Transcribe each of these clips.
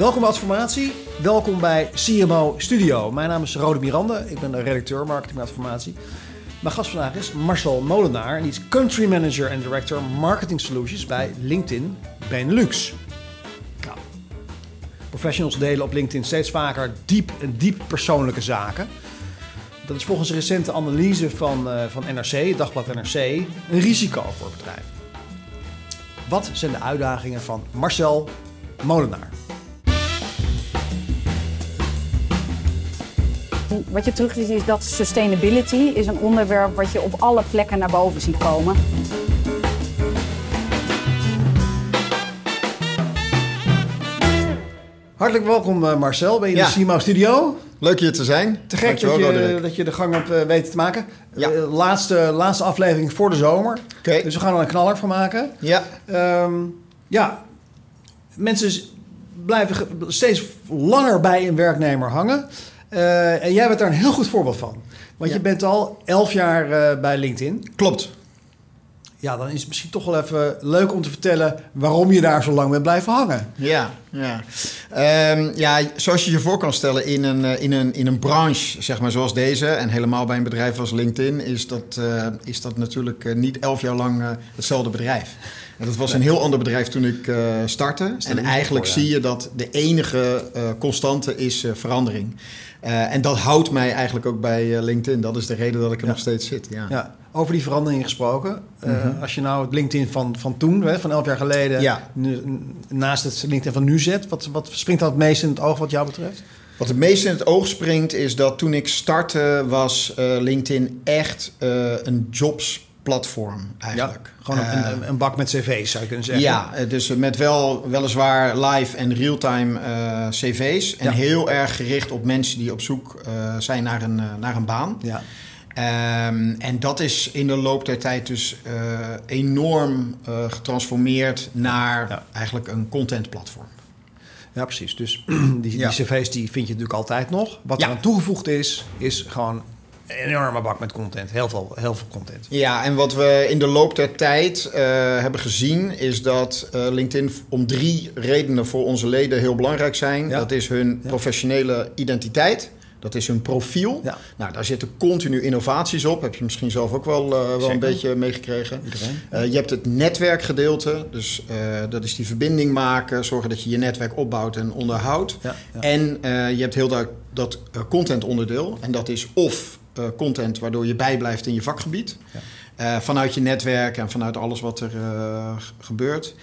Welkom bij Adformatie. Welkom bij CMO Studio. Mijn naam is Rode Miranda. Ik ben de redacteur marketing en Adformatie. Mijn gast vandaag is Marcel Molenaar. En die is Country Manager en Director Marketing Solutions bij LinkedIn Benelux. Nou, professionals delen op LinkedIn steeds vaker diep en diep persoonlijke zaken. Dat is volgens een recente analyse van, uh, van NRC, dagblad NRC, een risico voor het bedrijf. Wat zijn de uitdagingen van Marcel Molenaar? Wat je terug ziet is dat sustainability is een onderwerp wat je op alle plekken naar boven ziet komen. Hartelijk welkom uh, Marcel, ben je in de CIMO Studio. Leuk hier te zijn. Te gek dat je, dat je de gang hebt uh, weten te maken. Ja. Uh, laatste, laatste aflevering voor de zomer. Okay. Dus we gaan er een knaller van maken. Ja. Um, ja, mensen blijven steeds langer bij een werknemer hangen. Uh, en jij bent daar een heel goed voorbeeld van. Want Ja. je bent al elf jaar uh, bij LinkedIn. Klopt. Ja, dan is het misschien toch wel even leuk om te vertellen waarom je daar zo lang bent blijven hangen. Ja, ja. Um, ja zoals je je voor kan stellen in een, uh, in, een, in een branche zeg maar, zoals deze... en helemaal bij een bedrijf als LinkedIn... is dat, uh, is dat natuurlijk uh, niet elf jaar lang hetzelfde bedrijf. En dat was een heel ander bedrijf toen ik startte. En eigenlijk voor, ja. zie je dat de enige constante is verandering. En dat houdt mij eigenlijk ook bij LinkedIn. Dat is de reden dat ik er ja. nog steeds zit. Ja. ja. Over die verandering gesproken. Mm -hmm. Als je nou het LinkedIn van, van toen, hè, van elf jaar geleden, ja. nu, naast het LinkedIn van nu zet, wat, wat springt dat het meest in het oog wat jou betreft? Wat het meest in het oog springt is dat toen ik startte was LinkedIn echt een jobs platform eigenlijk. Ja, gewoon een, een, een, bak met cv's zou je kunnen zeggen. Ja, dus met wel weliswaar live en real-time uh, cv's. En ja. heel erg gericht op mensen die op zoek uh, zijn naar een, naar een baan. Ja. Um, en dat is in de loop der tijd dus enorm getransformeerd naar ja. eigenlijk een contentplatform. Ja, precies. Dus die, die cv's die vind je natuurlijk altijd nog. Wat er aan toegevoegd is, is gewoon een enorme bak met content. Heel veel, heel veel content. Ja, en wat we in de loop der tijd uh, hebben gezien... is dat LinkedIn om drie redenen voor onze leden heel belangrijk zijn. Ja. Dat is hun Ja. professionele identiteit... Dat is hun profiel. Ja. Nou, daar zitten continu innovaties op. Heb je misschien zelf ook wel, uh, wel een beetje meegekregen. Uh, je hebt het netwerkgedeelte. Dus uh, dat is die verbinding maken. Zorgen dat je je netwerk opbouwt en onderhoudt. Ja, ja. En je hebt heel duidelijk dat content onderdeel. En dat is of content waardoor je bijblijft in je vakgebied. Vanuit je netwerk en vanuit alles wat er gebeurt.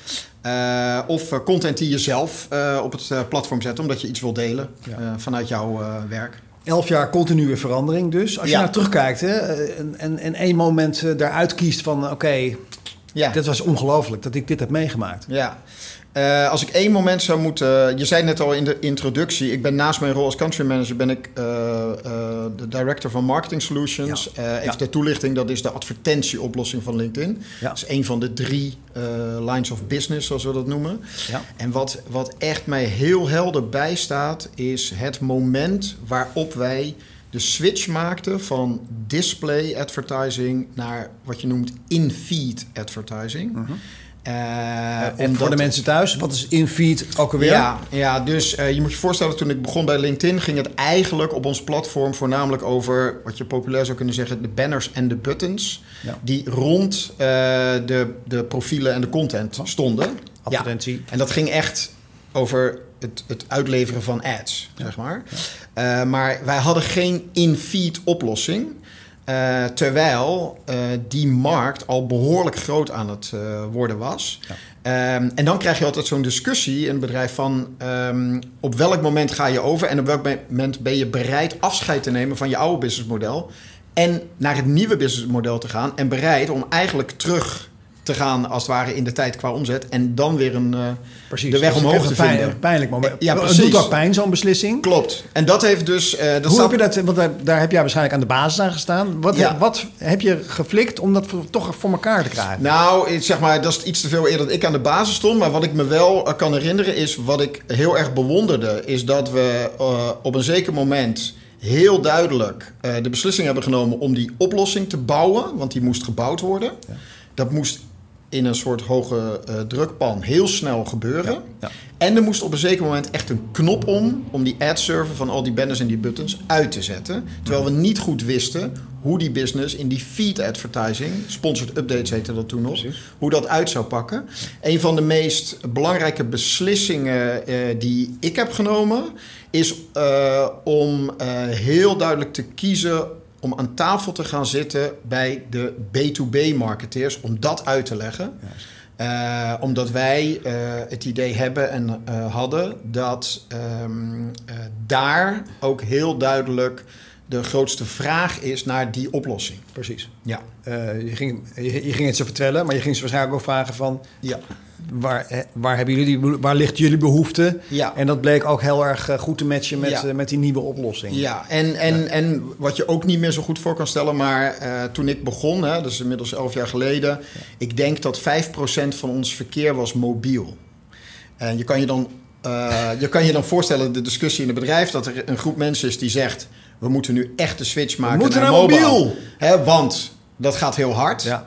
Uh, of content die je zelf op het platform zet omdat je iets wil delen Ja. vanuit jouw werk. Elf jaar continue verandering dus. Als je Ja. nou terugkijkt hè, en, en, en één moment eh, daaruit kiest van... oké, Ja. dit was ongelooflijk dat ik dit heb meegemaakt. Ja. Uh, als ik één moment zou moeten... Je zei net al in de introductie... Ik ben naast mijn rol als country manager... ben ik uh, uh, de director van Marketing Solutions. Ja. Even Ja. ter toelichting... dat is de advertentieoplossing van LinkedIn. Ja. Dat is een van de drie lines of business, zoals we dat noemen. Ja. En wat, wat echt mij heel helder bijstaat... is het moment waarop wij de switch maakten... van display advertising naar wat je noemt in-feed advertising... Mhm. En voor omdat- de mensen thuis, wat is InFeed ook alweer? ja, ja, dus uh, je moet je voorstellen, toen ik begon bij LinkedIn, ging het eigenlijk op ons platform voornamelijk over wat je populair zou kunnen zeggen, de banners en de buttons, Ja. die rond de, de profielen en de content stonden. Advertentie. Ja, en dat ging echt over het, het uitleveren van ads, zeg maar. Uh, maar wij hadden geen in-feed oplossing. Uh, terwijl uh, die markt al behoorlijk groot aan het uh, worden was. Ja. Um, en dan krijg je altijd zo'n discussie in een bedrijf van... Um, op welk moment ga je over en op welk moment ben je bereid afscheid te nemen van je oude businessmodel... en naar het nieuwe businessmodel te gaan en bereid om eigenlijk terug te gaan als het ware in de tijd qua omzet... en dan weer een, uh, Precies. de weg Dus omhoog het te pijn- vinden. Pijnlijk moment. Ja, Het precies. doet ook pijn, zo'n beslissing. Klopt. En dat heeft dus... uh, dat Hoe staat- heb je dat, want daar, daar heb jij waarschijnlijk aan de basis aan gestaan. Wat, Ja. wat heb je geflikt om dat voor- toch voor elkaar te krijgen? Nou, zeg maar, dat is iets te veel eerder dat ik aan de basis stond. Maar wat ik me wel eh, kan herinneren is, wat ik heel erg bewonderde... is dat we uh, op een zeker moment heel duidelijk de beslissing hebben genomen... om die oplossing te bouwen, want die moest gebouwd worden. Ja. Dat moest in een soort hoge eh, drukpan heel snel gebeuren. Ja, ja. En er moest op een zeker moment echt een knop om om die ad server van al die banners en die buttons uit te zetten. Terwijl we niet goed wisten hoe die business in die feed advertising, sponsored updates heette dat toen nog, Precies. hoe dat uit zou pakken. Een van de meest belangrijke beslissingen eh, die ik heb genomen is eh, om heel duidelijk te kiezen om aan tafel te gaan zitten bij de B2B-marketeers om dat uit te leggen. Eh, omdat wij eh, het idee hebben en eh, hadden dat ehm, eh, daar ook heel duidelijk de grootste vraag is naar die oplossing. Precies. Ja, Eh, je, ging, je, je ging het ze vertellen, maar je ging ze waarschijnlijk ook vragen van... ja, Waar, eh, waar, hebben jullie die, waar ligt jullie behoefte? ja. En dat bleek ook heel erg eh, goed te matchen met, Ja. met die nieuwe oplossing. Ja, en, en, en wat je ook niet meer zo goed voor kan stellen, maar toen ik begon, hè, is inmiddels elf jaar geleden, ik denk dat 5% van ons verkeer was mobiel. En je kan je dan, je kan je dan voorstellen, de discussie in het bedrijf, dat er een groep mensen is die zegt, we moeten nu echt de switch maken moeten naar mobiel. Hè, want dat gaat heel hard. Ja.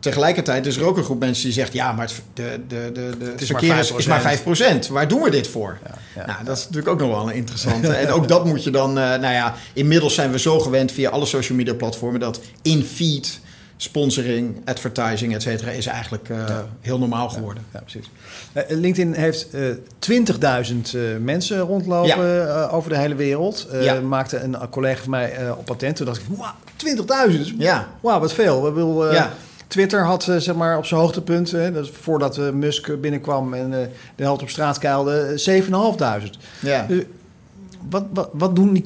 Tegelijkertijd is er ook een groep mensen die zegt: ja, maar het, de, de, de, de het is verkeer maar is, is maar 5%. Waar doen we dit voor? ja. Nou, dat is natuurlijk ook nog wel een interessante. en ook dat moet je dan, eh, nou ja, inmiddels zijn we zo gewend via alle social media platformen dat in-feed sponsoring, advertising, et cetera, is eigenlijk eh, heel normaal geworden. Ja, precies. Eh, LinkedIn heeft eh 20.000 eh, mensen rondlopen over de hele wereld. Maakte een collega van mij op patent. Toen dacht ik, wauw, 20.000. Dus, Ja. Wauw, wat veel. Bedoel, eh, Ja. Twitter had zeg maar op zijn hoogtepunt, hè, dat voordat Musk binnenkwam en de held op straat keilde, eh, 7.500. Ja. Dus, wat, wat, wat doen die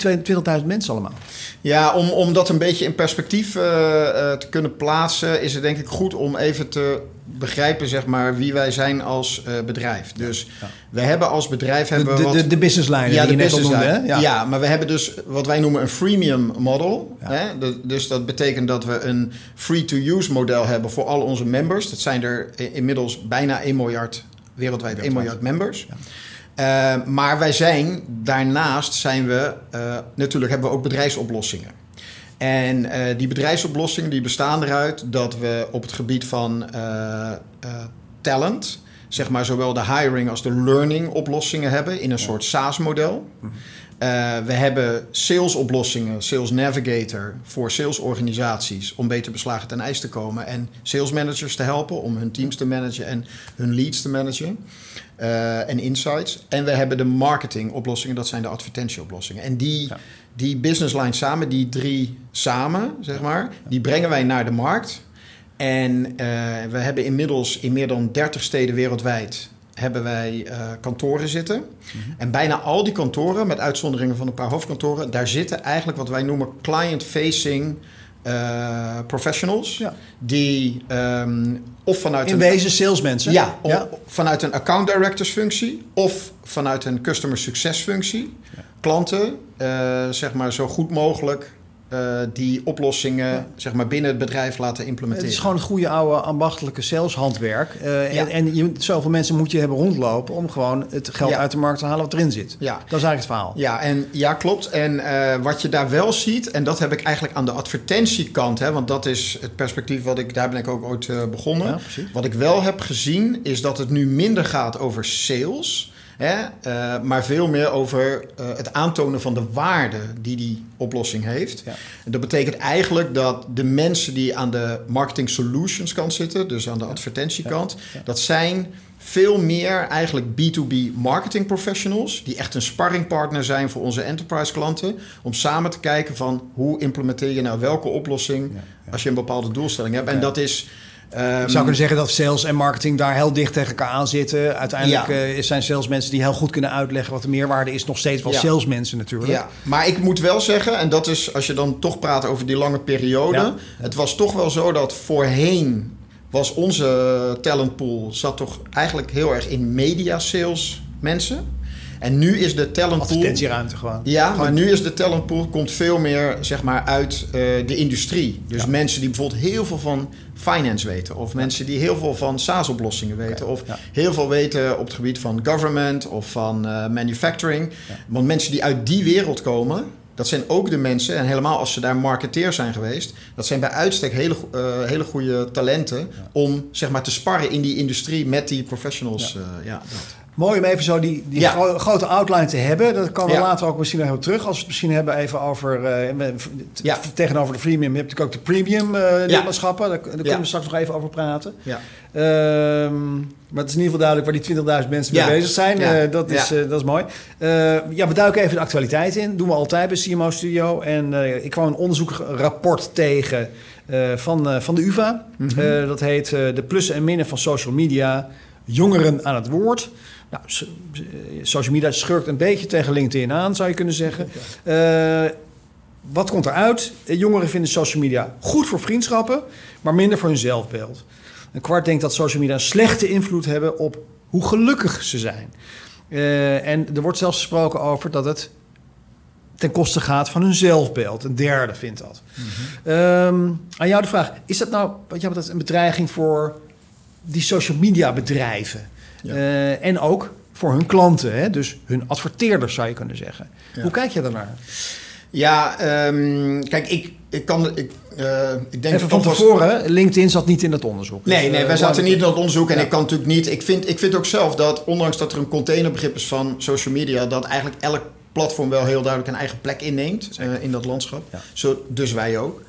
20.000 mensen allemaal? Ja, om, om dat een beetje in perspectief eh, eh, te kunnen plaatsen, is het denk ik goed om even te begrijpen zeg maar, wie wij zijn als eh, bedrijf. Dus Ja. we hebben als bedrijf De, hebben we de, wat... de, de ja, die de je net al business noemde. Hè? Ja. maar we hebben dus wat wij noemen een freemium model. Ja. Hè? De- dus dat betekent dat we een free-to-use model hebben voor al onze members. Dat zijn er inmiddels bijna 1 miljard, wereldwijd 1 miljard members. Eh, maar wij zijn, daarnaast zijn we, eh, natuurlijk hebben we ook bedrijfsoplossingen. En eh, die bedrijfsoplossingen die bestaan eruit dat we op het gebied van talent, zeg maar zowel de hiring als de learning oplossingen hebben in een soort SaaS-model. Eh, we hebben salesoplossingen, Sales Navigator voor salesorganisaties om beter beslagen ten ijs te komen en sales managers te helpen om hun teams te managen en hun leads te managen eh, en insights. En we hebben de marketingoplossingen, dat zijn de advertentieoplossingen. En die, Ja. die business lines samen, die drie samen, zeg maar, die brengen wij naar de markt. En eh, we hebben inmiddels in meer dan 30 steden wereldwijd hebben wij eh, kantoren zitten. En bijna al die kantoren, met uitzonderingen van een paar hoofdkantoren, daar zitten eigenlijk wat wij noemen client-facing eh, professionals. Ja. Die ehm, of vanuit In een wezen salesmensen. ja, ja. vanuit een account directors functie of vanuit een customer success functie. Klanten, eh, zeg maar zo goed mogelijk eh, die oplossingen zeg maar binnen het bedrijf laten Het implementeren. is gewoon het goede oude ambachtelijke saleshandwerk. Eh, Ja. En, en je, zoveel mensen moet je hebben rondlopen om gewoon het geld Ja. uit de markt te halen wat erin zit. Ja. Dat is eigenlijk het verhaal. Ja, en, ja, klopt. En eh, wat je daar wel ziet, en dat heb ik eigenlijk aan de advertentiekant, hè, want dat is het perspectief wat ik, daar ben ik ook ooit begonnen. Wat ik wel heb gezien, is dat het nu minder gaat over sales, hè, eh, maar veel meer over eh, het aantonen van de waarde die die oplossing heeft. Ja. Dat betekent eigenlijk dat de mensen die aan de marketing solutions kant zitten, dus aan de advertentiekant, Ja. dat zijn veel meer eigenlijk B2B marketing professionals die echt een sparringpartner zijn voor onze enterprise klanten om samen te kijken van hoe implementeer je nou welke oplossing Ja, als je een bepaalde doelstelling hebt. En dat is Je zou kunnen zeggen dat sales en marketing daar heel dicht tegen elkaar aan zitten. Uiteindelijk Ja. eh, zijn salesmensen die heel goed kunnen uitleggen wat de meerwaarde is. Nog steeds wel Ja. salesmensen natuurlijk. Ja, maar ik moet wel zeggen, en dat is als je dan toch praat over die lange periode. Ja. Het was toch wel zo dat voorheen was onze talentpool zat toch eigenlijk heel erg in media sales mensen. En nu is de talentpool. Advertentieruimte gewoon. Ja, Gewoon- maar nu is de talentpool komt veel meer zeg maar, uit eh, de industrie. Dus Ja. mensen die bijvoorbeeld heel veel van finance weten. Of mensen die heel veel van SaaS-oplossingen weten. Of ja. heel veel weten op het gebied van government of van eh, manufacturing. Want mensen die uit die wereld komen, dat zijn ook de mensen, en helemaal als ze daar marketeers zijn geweest, dat zijn bij uitstek hele, eh, hele goede talenten om zeg maar te sparren in die industrie met die professionals. Ja dat. Mooi om even zo die, die Ja. gro- grote outline te hebben. Dat kan we Ja. later ook misschien nog even terug. Als we het misschien hebben even over... eh, Ja. Tegenover de freemium heb je natuurlijk ook de premium eh lidmaatschappen. Daar, daar kunnen we straks nog even over praten. Ja. Ehm, maar het is in ieder geval duidelijk waar die 20.000 mensen mee bezig zijn. Eh, dat, is, dat is mooi. Ja, we duiken even de actualiteit in. doen we altijd bij CMO Studio. En ik kwam een onderzoekrapport tegen van, van de UvA. Mhm. Dat heet De plussen en minnen van social media. Jongeren aan het woord. Nou, eh, social media schurkt een beetje tegen LinkedIn aan, zou je kunnen zeggen. Eh, wat komt eruit? Eh, Jongeren vinden social media goed voor vriendschappen, maar minder voor hun zelfbeeld. Een kwart denkt dat social media een slechte invloed hebben op hoe gelukkig ze zijn. En er wordt zelfs gesproken over dat het ten koste gaat van hun zelfbeeld. Een derde vindt dat. Ehm, aan jou de vraag: is dat nou wat jou betreft een bedreiging voor die social media bedrijven? Ja. Eh, en ook voor hun klanten, hè? dus hun adverteerders zou je kunnen zeggen. Ja. Hoe kijk je daarnaar? Ja, ehm, kijk, ik, ik kan. Ik, eh, ik denk Even van dat was- tevoren, LinkedIn zat niet in het onderzoek. Nee, Dus, nee, eh, wij zaten niet in dat onderzoek en Ja. ik kan natuurlijk niet. Ik vind, ik vind ook zelf dat, ondanks dat er een containerbegrip is van social media, dat eigenlijk elk platform wel heel duidelijk een eigen plek inneemt eh, in dat landschap. Ja. Zo, dus wij ook.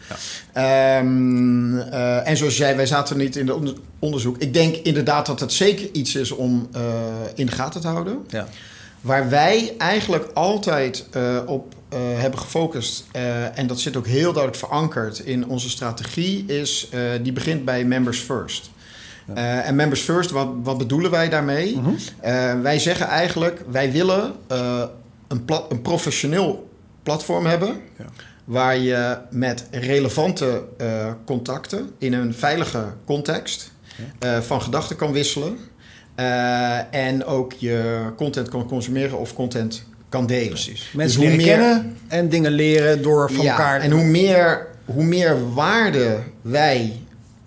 Ehm, eh, en zoals jij, wij zaten niet in het onder- onderzoek. Ik denk inderdaad dat het zeker iets is om eh, in de gaten te houden. Ja. Waar wij eigenlijk altijd op hebben gefocust, en dat zit ook heel duidelijk verankerd in onze strategie, is die begint bij Members First. En Members First, wat, wat bedoelen wij daarmee? Mhm. Wij zeggen eigenlijk, wij willen een, een professioneel platform hebben. Ja. Waar je met relevante eh, contacten in een veilige context eh, van gedachten kan wisselen. Eh, en ook je content kan consumeren of content kan delen. Precies. Mensen Dus hoe leren meer- kennen en dingen leren door van ja, elkaar... En hoe meer, hoe meer waarde wij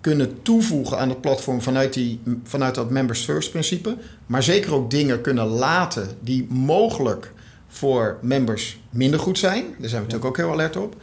kunnen toevoegen aan het platform vanuit, die, vanuit dat members first principe, maar zeker ook dingen kunnen laten die mogelijk voor members minder goed zijn. Daar zijn we natuurlijk ook heel alert op.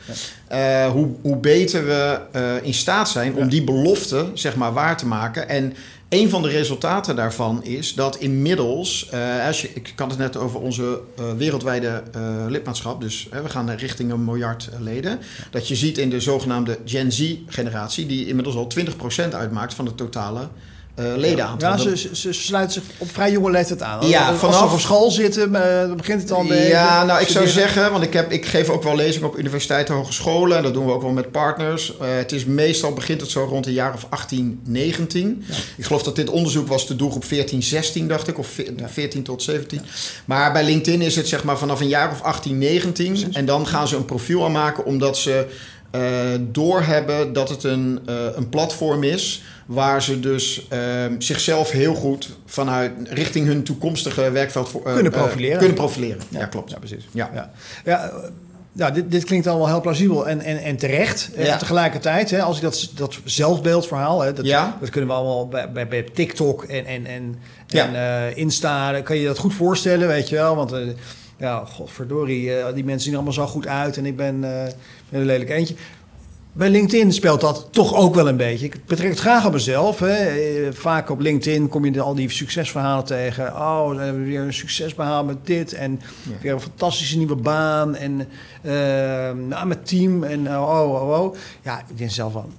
Eh, hoe, hoe beter we eh, in staat zijn om Ja. die belofte zeg maar, waar te maken. En een van de resultaten daarvan is dat inmiddels, eh, als je, ik had het net over onze wereldwijde lidmaatschap, dus we gaan richting een miljard leden, dat je ziet in de zogenaamde Gen Z-generatie, die inmiddels al 20% uitmaakt van het totale eh, ledenaantal. Ja, Dat- ze, ze, ze sluiten zich op vrij jonge leeftijd aan. Ja, Als vanaf- ze op school zitten, eh, dan begint het al beetje. Ja, nou ik zou zeggen, want ik, heb, ik geef ook wel lezingen op universiteiten, hogescholen. En dat doen we ook wel met partners. Eh, het is meestal begint het zo rond een jaar of 18, 19. Ik geloof dat dit onderzoek was de doelgroep 14, 16, dacht ik. Of ve- Ja. 14 tot 17. Maar bij LinkedIn is het zeg maar vanaf een jaar of 18, 19. En dan gaan ze een profiel aanmaken omdat ze eh, doorhebben dat het een, een platform is waar ze dus eh, zichzelf heel goed vanuit richting hun toekomstige werkveld voor, eh, Kunnen eh, profileren. kunnen profileren. Ja, klopt. Ja, precies. Ja. Ja, ja, eh, ja dit, dit klinkt allemaal heel plausibel en, en, en terecht. Ja. tegelijkertijd, hè, als ik dat, dat zelfbeeldverhaal, hè, dat, kunnen we allemaal bij, bij, bij TikTok en, en, en, en Insta, kan je dat goed voorstellen, weet je wel. Want ja, godverdorie, die mensen zien er allemaal zo goed uit en ik ben, ben een lelijk eentje. Bij LinkedIn speelt dat toch ook wel een beetje. Ik betrek het graag op mezelf. Hè. Eh, Vaak op LinkedIn kom je al die succesverhalen tegen. Oh, we hebben weer een succes behaald met dit. En Ja. weer een fantastische nieuwe baan. En eh, nou, met team. En oh, oh, oh, oh. Ja, ik denk zelf van...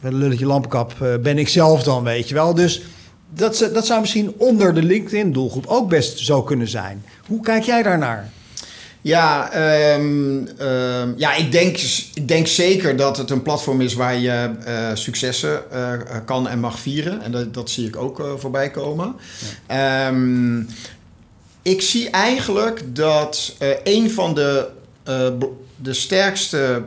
Wel een lulletje lampenkap eh, ben ik zelf dan, weet je wel. Dus dat, dat zou misschien onder de LinkedIn-doelgroep ook best zo kunnen zijn. Hoe kijk jij daarnaar? Ja, ehm, ehm, ja ik, denk, ik denk zeker dat het een platform is waar je eh, successen eh, kan en mag vieren. En dat, dat zie ik ook eh, voorbij komen. Ehm, ik zie eigenlijk dat een van de, de sterkste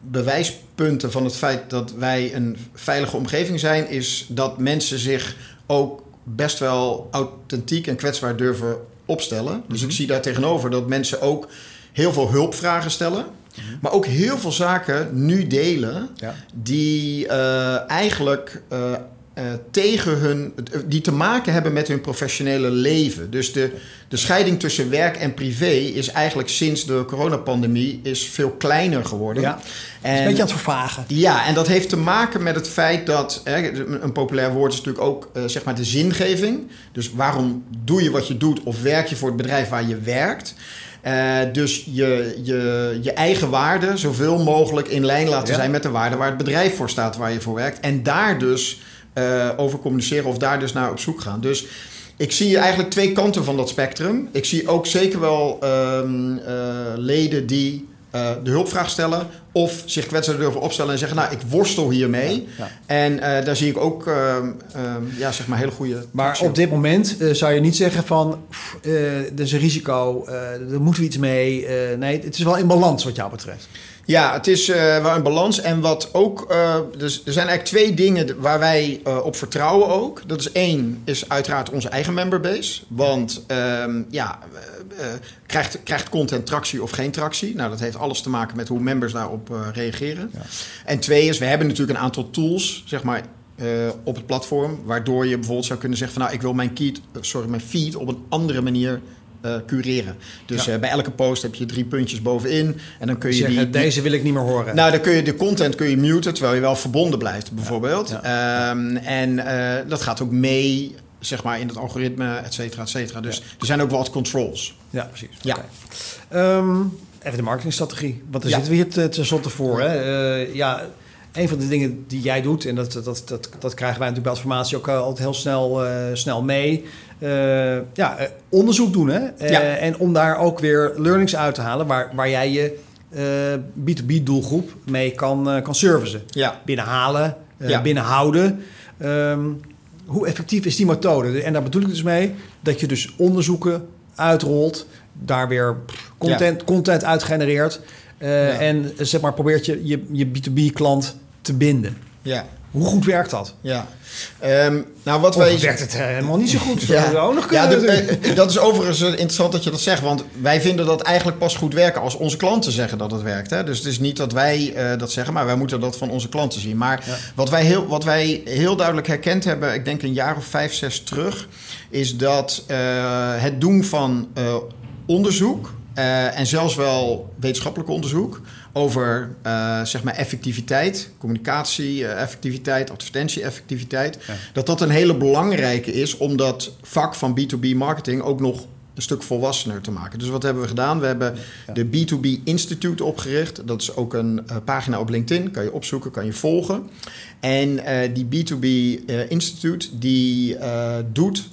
bewijspunten van het feit dat wij een veilige omgeving zijn, is dat mensen zich ook best wel authentiek en kwetsbaar durven opstellen. Dus ik zie daar tegenover dat mensen ook heel veel hulpvragen stellen. Maar ook heel veel zaken nu delen die eh, eigenlijk eh, eh, tegen hun, die te maken hebben met hun professionele leven. Dus de, de scheiding tussen werk en privé is eigenlijk sinds de coronapandemie is veel kleiner geworden. Ja, en, is een beetje aan het vervagen. Ja, en dat heeft te maken met het feit dat, hè, een populair woord is natuurlijk ook uh, zeg maar de zingeving. Dus waarom doe je wat je doet of werk je voor het bedrijf waar je werkt? Uh, dus je, je, je eigen waarde zoveel mogelijk in lijn laten zijn met de waarde waar het bedrijf voor staat, waar je voor werkt. En daar dus uh, over communiceren of daar dus naar op zoek gaan. Dus ik zie eigenlijk twee kanten van dat spectrum. Ik zie ook zeker wel um, uh, leden die uh, de hulpvraag stellen of zich kwetsbaar durven opstellen en zeggen: Nou, ik worstel hiermee. Ja, ja. En uh, daar zie ik ook uh, ja, zeg maar hele goede. Maar op dit moment zou je niet zeggen: van er is een risico, daar moeten we iets mee. nee, het is wel in balans wat jou betreft. Ja, het is uh, wel een balans. En wat ook. Uh, dus er zijn eigenlijk twee dingen waar wij uh, op vertrouwen ook. Dat is één, is uiteraard onze eigen memberbase. Want um, ja, krijgt, krijgt content tractie of geen tractie? Nou, dat heeft alles te maken met hoe members daarop reageren. Ja. En twee is, we hebben natuurlijk een aantal tools, zeg maar. op het platform, waardoor je bijvoorbeeld zou kunnen zeggen van nou, ik wil mijn, sorry, mijn feed op een andere manier uh, cureren. Dus ja. uh, bij elke post heb je drie puntjes bovenin. En dan kun je Zeggen, die, Deze wil ik niet meer horen. Nou, dan kun je de content kun je muten terwijl je wel verbonden blijft, bijvoorbeeld. Ja. Ja. Um, en uh, dat gaat ook mee, zeg maar, in het algoritme, et cetera, et cetera. Dus er zijn ook wat controls. Ja, precies. Ja. Okay. Um, even de marketingstrategie. Want daar zitten we hier tenslotte voor. Hè? ja een van de dingen die jij doet, en dat, dat, dat, dat krijgen wij natuurlijk bij informatie ook altijd heel snel, uh, snel mee. Uh, ja, onderzoek doen. Hè? Uh, ja. En om daar ook weer learnings uit te halen waar, waar jij je B2B doelgroep mee kan, kan servicen. Ja. Binnenhalen, ja. binnenhouden. Um, hoe effectief is die methode? En daar bedoel ik dus mee dat je dus onderzoeken uitrolt, daar weer content, content uit genereert. Uh, en zeg maar probeert je je, je B2B-klant te binden. Ja. Hoe goed werkt dat? Ja. Um, nou, wat wij... werkt het helemaal niet zo goed? ja, we ook nog ja de, dat is overigens interessant dat je dat zegt. Want wij vinden dat eigenlijk pas goed werken als onze klanten zeggen dat het werkt. Hè? Dus het is niet dat wij uh, dat zeggen, maar wij moeten dat van onze klanten zien. Maar ja. wat, wij heel, wat wij heel duidelijk herkend hebben, ik denk een jaar of vijf, zes terug... is dat uh, het doen van onderzoek... En zelfs wel wetenschappelijk onderzoek over uh, zeg maar effectiviteit, communicatie-effectiviteit, advertentie-effectiviteit. Ja. Dat dat een hele belangrijke is om dat vak van B2B marketing ook nog een stuk volwassener te maken. Dus wat hebben we gedaan? We hebben ja. de B2B Institute opgericht. Dat is ook een uh, pagina op LinkedIn. Kan je opzoeken, kan je volgen. En uh, die B2B uh, Institute die doet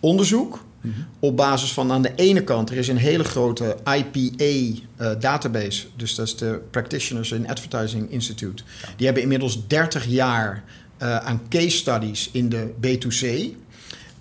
onderzoek Mm -hmm. Op basis van aan de ene kant, er is een hele grote IPA-database. Uh, dus dat is de Practitioners in Advertising Institute. Ja. Die hebben inmiddels 30 jaar uh, aan case studies in de B2C.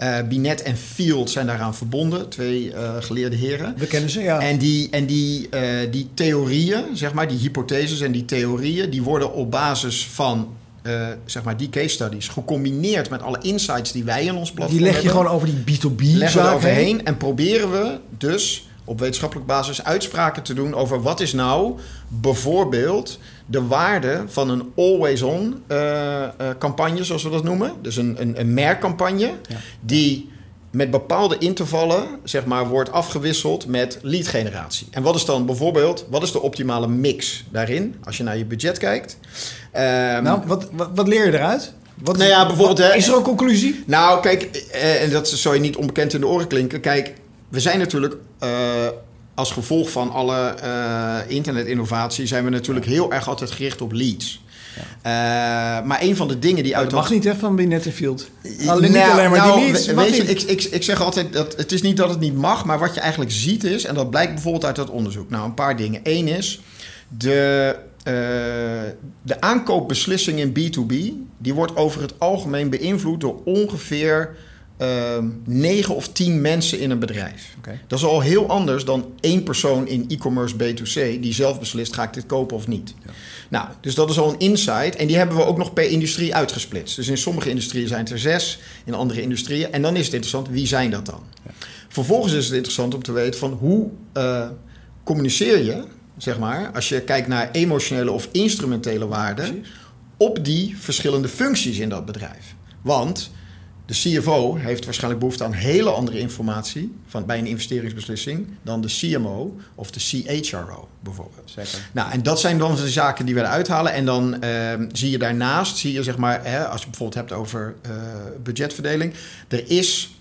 Uh, Binet en Field zijn daaraan verbonden, twee uh, geleerde heren. We kennen ze, ja. En die, en die, uh, die theorieën, zeg maar, die hypotheses en die theorieën, die worden op basis van uh, zeg maar die case studies gecombineerd met alle insights die wij in ons platform Die leg je hebben, gewoon over die B2B leggen we overheen en proberen we dus op wetenschappelijke basis uitspraken te doen over wat is nou bijvoorbeeld de waarde van een always-on uh, uh, campagne, zoals we dat noemen. Dus een, een, een merkcampagne ja. die met bepaalde intervallen zeg maar, wordt afgewisseld met lead generatie. En wat is dan bijvoorbeeld, wat is de optimale mix daarin als je naar je budget kijkt? Um, nou, wat, wat, wat, leer je eruit? Wat, nou ja, bijvoorbeeld, wat, is er een conclusie? Nou, kijk, en dat zou je niet onbekend in de oren klinken. Kijk, we zijn natuurlijk uh, als gevolg van alle uh, internetinnovatie... zijn we natuurlijk heel erg altijd gericht op leads. Ja. Uh, maar een van de dingen die uit dat mag niet hè, van Binet en Field. Alleen, nou, niet alleen maar nou, die leads. Weet je, ik, ik, ik zeg altijd dat het is niet dat het niet mag, maar wat je eigenlijk ziet is, en dat blijkt bijvoorbeeld uit dat onderzoek. Nou, een paar dingen. Eén is de uh, de aankoopbeslissing in B2B, die wordt over het algemeen beïnvloed door ongeveer uh, 9 of 10 mensen in een bedrijf. Okay. Dat is al heel anders dan één persoon in e-commerce B2C die zelf beslist: ga ik dit kopen of niet. Ja. Nou, dus dat is al een insight. En die hebben we ook nog per industrie uitgesplitst. Dus in sommige industrieën zijn het er zes, in andere industrieën. En dan is het interessant, wie zijn dat dan? Ja. Vervolgens is het interessant om te weten van hoe uh, communiceer je zeg maar, als je kijkt naar emotionele of instrumentele waarden, Precies. op die verschillende functies in dat bedrijf. Want de CFO heeft waarschijnlijk behoefte aan hele andere informatie van, bij een investeringsbeslissing dan de CMO of de CHRO bijvoorbeeld. Zeker. Nou, en dat zijn dan de zaken die we eruit halen. En dan ehm, zie je daarnaast, zie je zeg maar, hè, als je bijvoorbeeld hebt over eh, budgetverdeling, er is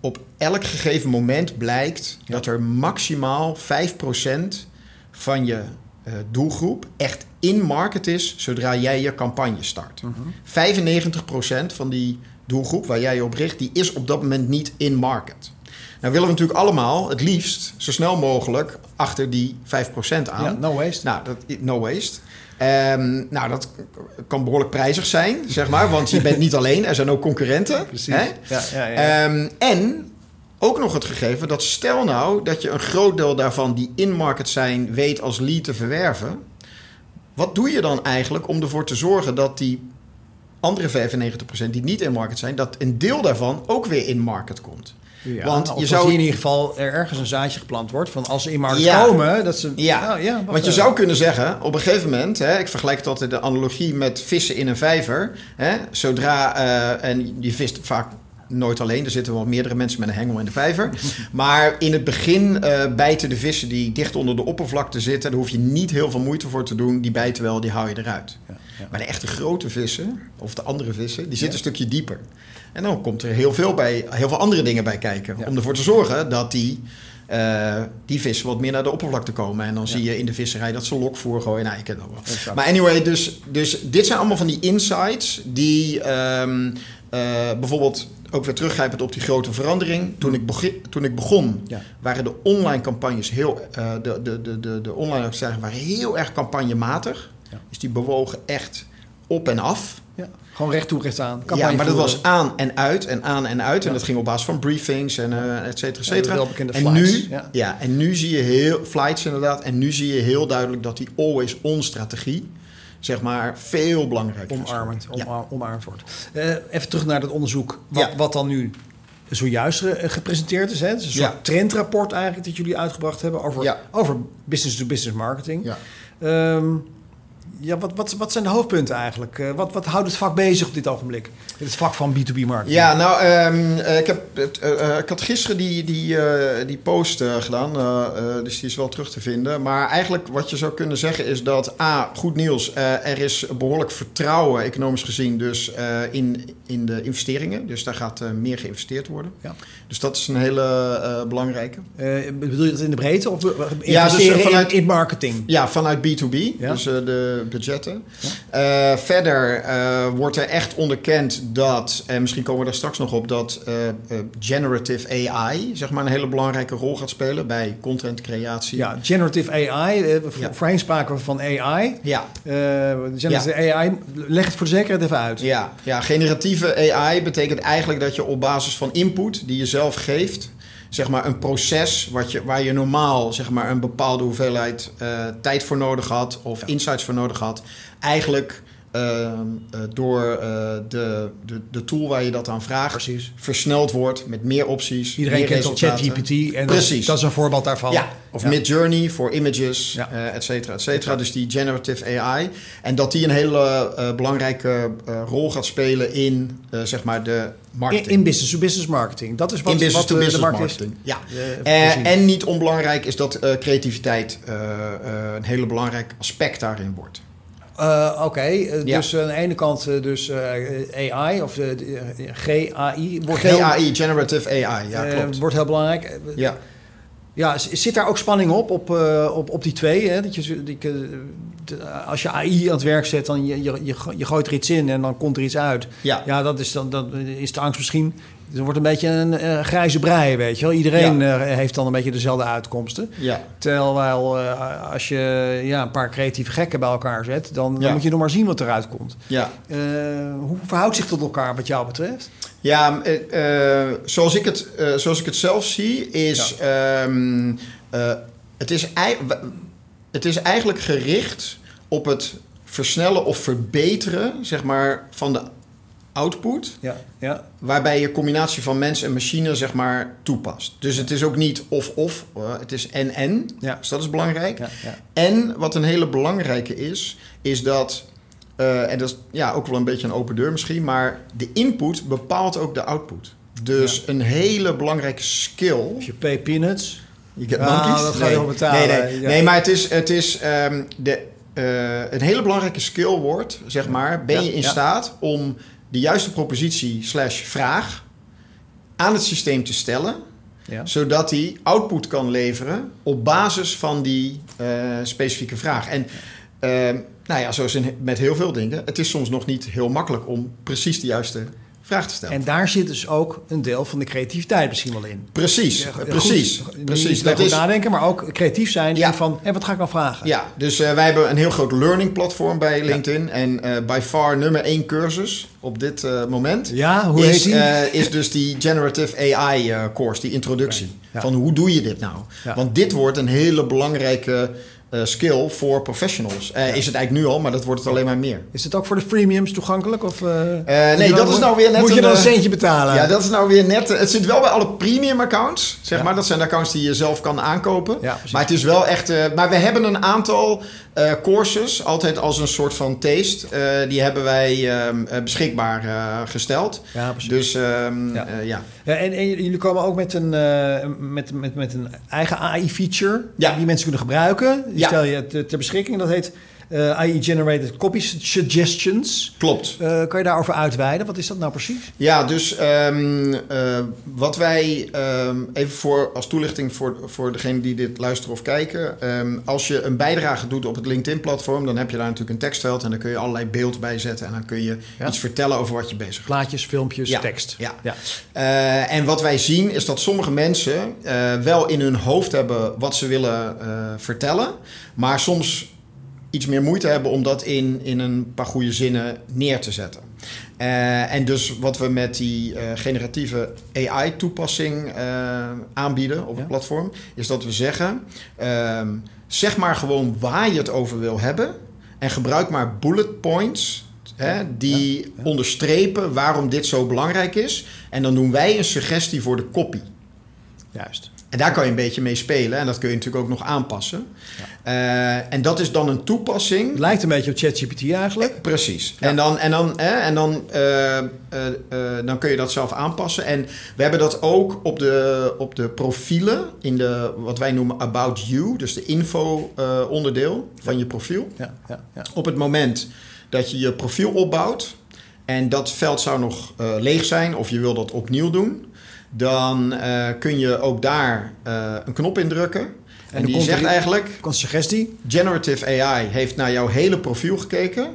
op elk gegeven moment blijkt Ja. dat er maximaal 5% van je eh, doelgroep echt in market is zodra jij je campagne start. 95% van die doelgroep waar jij je op richt, die is op dat moment niet in market. Nou willen we natuurlijk allemaal het liefst zo snel mogelijk achter die 5% aan. Ja, no waste. Nou, dat, no waste. Ehm, nou, dat kan behoorlijk prijzig zijn, zeg maar. Want je bent niet alleen, er zijn ook concurrenten. Precies. Hè? Ja, ja, ja. Ehm, en ook nog het gegeven dat stel nou dat je een groot deel daarvan die in-market zijn weet als lead te verwerven. Wat doe je dan eigenlijk om ervoor te zorgen dat die andere 95% die niet in-market zijn, dat een deel daarvan ook weer in-market komt? Ja, want je zou- in ieder geval er ergens een zaadje geplant wordt van als ze in markt Ja. komen, dat ze... Ja, Nou, ja want je even. zou kunnen zeggen, op een gegeven moment, hè, ik vergelijk het altijd de analogie met vissen in een vijver. Hè, zodra, eh, en je vist vaak nooit alleen, er zitten wel meerdere mensen met een hengel in de vijver. maar in het begin eh, bijten de vissen die dicht onder de oppervlakte zitten, daar hoef je niet heel veel moeite voor te doen. Die bijten wel, die hou je eruit. Ja, ja. Maar de echte grote vissen, of de andere vissen, die zitten Ja. een stukje dieper. En dan komt er heel veel, bij, heel veel andere dingen bij kijken. Om ervoor te zorgen dat die, eh, die vissen wat meer naar de oppervlakte komen. En dan zie je in de visserij dat ze lokvoer gooien. Nou, dat wel. Exact. Maar anyway, dus, dus dit zijn allemaal van die insights die ehm, eh, bijvoorbeeld ook weer teruggrijpend op die grote verandering. Toen ik, begin, toen ik begon, Ja. waren de online campagnes heel, eh, de, de, de, de, de online activiteiten waren heel erg campagnematig. Ja. Dus die bewogen echt op en af. Ja, gewoon recht toe, recht aan. ja, maar dat voeren. was aan en uit en aan en uit. En dat ging op basis van briefings en eh et cetera, et cetera. en, flights, nu, ja. en nu zie je heel, flights inderdaad, en nu zie je heel duidelijk dat die always-on strategie, zeg maar, veel belangrijker is. omarmend, Ja. omarmd wordt. Eh, even terug naar dat onderzoek, wat, Ja. wat dan nu zojuist eh, gepresenteerd is. Hè? Het is een soort Ja. trendrapport eigenlijk dat jullie uitgebracht hebben over, over business-to-business marketing. Ja. Ja, wat, wat, wat zijn de hoofdpunten eigenlijk? Eh, wat, wat houdt het vak bezig op dit ogenblik? Het vak van B2B marketing. Ja, nou, ehm, eh, ik, heb, eh, ik had gisteren die, die, eh, die post gedaan, eh, eh, dus die is wel terug te vinden. Maar eigenlijk wat je zou kunnen zeggen is dat, A, goed nieuws, eh, er is behoorlijk vertrouwen, economisch gezien, dus eh, in, in de investeringen. Dus daar gaat meer geïnvesteerd worden. Ja. Dus dat is een hele eh, belangrijke. Eh, bedoel je dat in de breedte of Ja, dus, vanuit- in, in marketing? Ja, vanuit B2B, Ja. dus eh, de budgetten. Eh, verder eh, wordt er echt onderkend dat, en misschien komen we daar straks nog op, dat eh, generative AI zeg maar, een hele belangrijke rol gaat spelen bij contentcreatie. Ja, generative AI. Ja. Voorheen spraken we van AI. Ja, generative AI, leg het voor de zekerheid even uit. ja, ja, generatieve AI betekent eigenlijk dat je op basis van input die je zelf geeft, zeg maar een proces wat je, waar je normaal zeg maar, een bepaalde hoeveelheid eh, tijd voor nodig had of insights voor nodig had, eigenlijk door eh, de, de, de tool waar je dat aan vraagt, Precies. versneld wordt met meer opties. Iedereen meer kent al. ChatGPT en dat is, Precies. dat is een voorbeeld daarvan. Ja, of Ja. Midjourney voor images, Ja. eh et cetera, et cetera. Dus die generative AI. En dat die een hele eh, belangrijke eh, rol gaat spelen in, eh, zeg maar, de In, marketing. in business-to-business marketing. Dat is wat, in business wat to eh, de business is. marketing. Ja. eh, Eh, en niet onbelangrijk is dat eh, creativiteit eh, eh, een hele belangrijk aspect daarin wordt. Eh, Oké, eh, Ja. dus aan de ene kant eh, dus AI of de, de, GAI wordt heel, GAI, generative AI, ja klopt. wordt heel belangrijk. Ja. Ja, zit daar ook spanning op, op, op, op die twee? Hè? Dat je, zo- die, de- als je AI aan het werk zet, dan je, je, je gooit er iets in en dan komt er iets uit. Ja. Ja, dat is, dan, dat is de angst misschien. Het wordt een beetje een eh, grijze brei, weet je wel. Iedereen eh, heeft dan een beetje dezelfde uitkomsten. Ja. Terwijl eh, als je ja, een paar creatieve gekken bij elkaar zet, dan, dan moet je nog maar zien wat eruit komt. Ja. Hoe verhoudt zich tot elkaar wat jou betreft? Ja, zoals, ik het, zoals ik het zelf zie, is, ehm, eh, het, is het is eigenlijk gericht op het versnellen of verbeteren zeg maar, van de output, Ja, ja. waarbij je combinatie van mens en machine zeg maar, toepast. Dus het is ook niet of-of, eh, het is en-en, Ja. dus dat is belangrijk. ja, ja. En wat een hele belangrijke is, is dat eh, en dat is ja, ook wel een beetje een open deur misschien, maar de input bepaalt ook de output. Dus een hele belangrijke skill. Als je pay peanuts. Je get Ah, monkeys? dat ga je wel betalen. Nee, nee. Nee maar het is, het is ehm, de, eh, een hele belangrijke skill wordt, zeg maar. Ben je in staat om de juiste propositie slash vraag aan het systeem te stellen... Ja. zodat hij output kan leveren op basis van die eh, specifieke vraag. En ehm, nou ja, zoals in, met heel veel dingen... het is soms nog niet heel makkelijk om precies de juiste vraag te stellen. En daar zit dus ook een deel van de creativiteit misschien wel in. precies, Ja, goed, precies, precies. Dat is, nadenken, maar ook creatief zijn. Ja. Van, hé, wat ga ik nou vragen? Ja, dus eh, wij hebben een heel groot learning platform bij LinkedIn. En eh by far nummer één cursus op dit eh, moment. Ja, hoe heet is, die? eh, is dus die Generative AI course, die introductie. Van hoe doe je dit nou? Want dit wordt een hele belangrijke skill voor professionals. Eh, Is het eigenlijk nu al, maar dat wordt het alleen maar meer. Is het ook voor de freemiums toegankelijk? Of, eh, nee, dat is nou weer net Moet je een, dan een eh, centje betalen? Ja, dat is nou weer net. Het zit wel bij alle premium accounts, zeg Ja. maar. Dat zijn de accounts die je zelf kan aankopen. Ja, maar het is wel echt. eh, maar we hebben een aantal eh, courses, altijd als een soort van taste. eh, die hebben wij ehm, eh, beschikbaar eh, gesteld. Ja, precies. Dus ehm, Ja. eh, en, en jullie komen ook met een, eh, met, met, met een eigen AI-feature Ja. die mensen kunnen gebruiken. Stel je ter beschikking. Dat heet eh, AI-generated copy suggestions. Klopt. Eh, kan je daarover uitweiden? Wat is dat nou precies? Ja, dus ehm, eh, wat wij ehm, even voor als toelichting voor, voor degene die dit luisteren of kijken. ehm, als je een bijdrage doet op het LinkedIn-platform, dan heb je daar natuurlijk een tekstveld en dan kun je allerlei beeld bij zetten en dan kun je Ja. iets vertellen over wat je bezig bent. Plaatjes, filmpjes, Ja. tekst. Ja. Ja. En wat wij zien is dat sommige mensen wel in hun hoofd hebben wat ze willen vertellen, maar soms iets meer moeite hebben om dat in, in een paar goede zinnen neer te zetten. Eh, en dus wat we met die eh, generatieve AI-toepassing eh, aanbieden op Ja. het platform, is dat we zeggen: ehm, zeg maar gewoon waar je het over wil hebben en gebruik maar bullet points. Hè, die Ja. Ja. onderstrepen waarom dit zo belangrijk is. En dan doen wij een suggestie voor de copy. Juist. En daar kan je een beetje mee spelen. En dat kun je natuurlijk ook nog aanpassen. Eh, en dat is dan een toepassing. Het lijkt een beetje op ChatGPT eigenlijk. Precies. Ja. En, dan, en, dan, en dan, eh, eh, eh, dan kun je dat zelf aanpassen. En we hebben dat ook op de, op de profielen, in de, wat wij noemen About You, dus de info eh, onderdeel van je profiel. Ja, ja, ja. Op het moment dat je je profiel opbouwt en dat veld zou nog eh, leeg zijn of je wil dat opnieuw doen, dan eh, kun je ook daar eh, een knop indrukken. En, dan die er zegt eigenlijk: Komt suggestie? Generative AI heeft naar jouw hele profiel gekeken.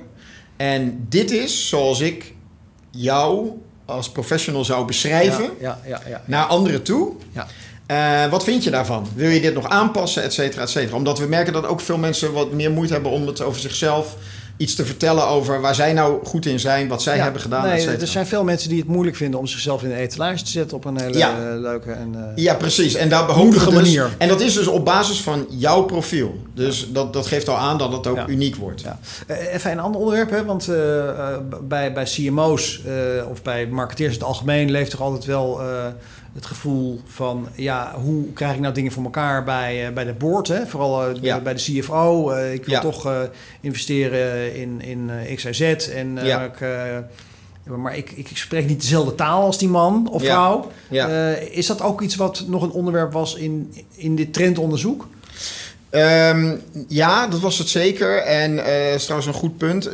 En dit is zoals ik jou als professional zou beschrijven Ja, ja, ja. ja. naar anderen toe. Ja. Eh, wat vind je daarvan? Wil je dit nog aanpassen, et cetera, et cetera? Omdat we merken dat ook veel mensen wat meer moeite hebben om het over zichzelf iets te vertellen over waar zij nou goed in zijn, wat zij Ja, hebben gedaan, Nee, er zijn veel mensen die het moeilijk vinden om zichzelf in een etalage te zetten op een hele Ja. leuke en eh, Ja, precies. En daar we dus, manier. En dat is dus op basis van jouw profiel. Dus dat, dat geeft al aan dat het ook uniek wordt. Ja. Eh, Even een ander onderwerp, hè? want eh, bij, bij CMO's of bij marketeers in het algemeen leeft toch altijd wel het gevoel van, ja, hoe krijg ik nou dingen voor elkaar bij, eh, bij de board, hè? vooral eh, Ja. bij de CFO. Eh, ik wil Ja. toch investeren in, in eh, X, Y, Z en Ja. ik, maar ik, ik spreek niet dezelfde taal als die man of vrouw. Ja. Is dat ook iets wat nog een onderwerp was in, in dit trendonderzoek? Ehm, ja, dat was het zeker. En dat is trouwens een goed punt.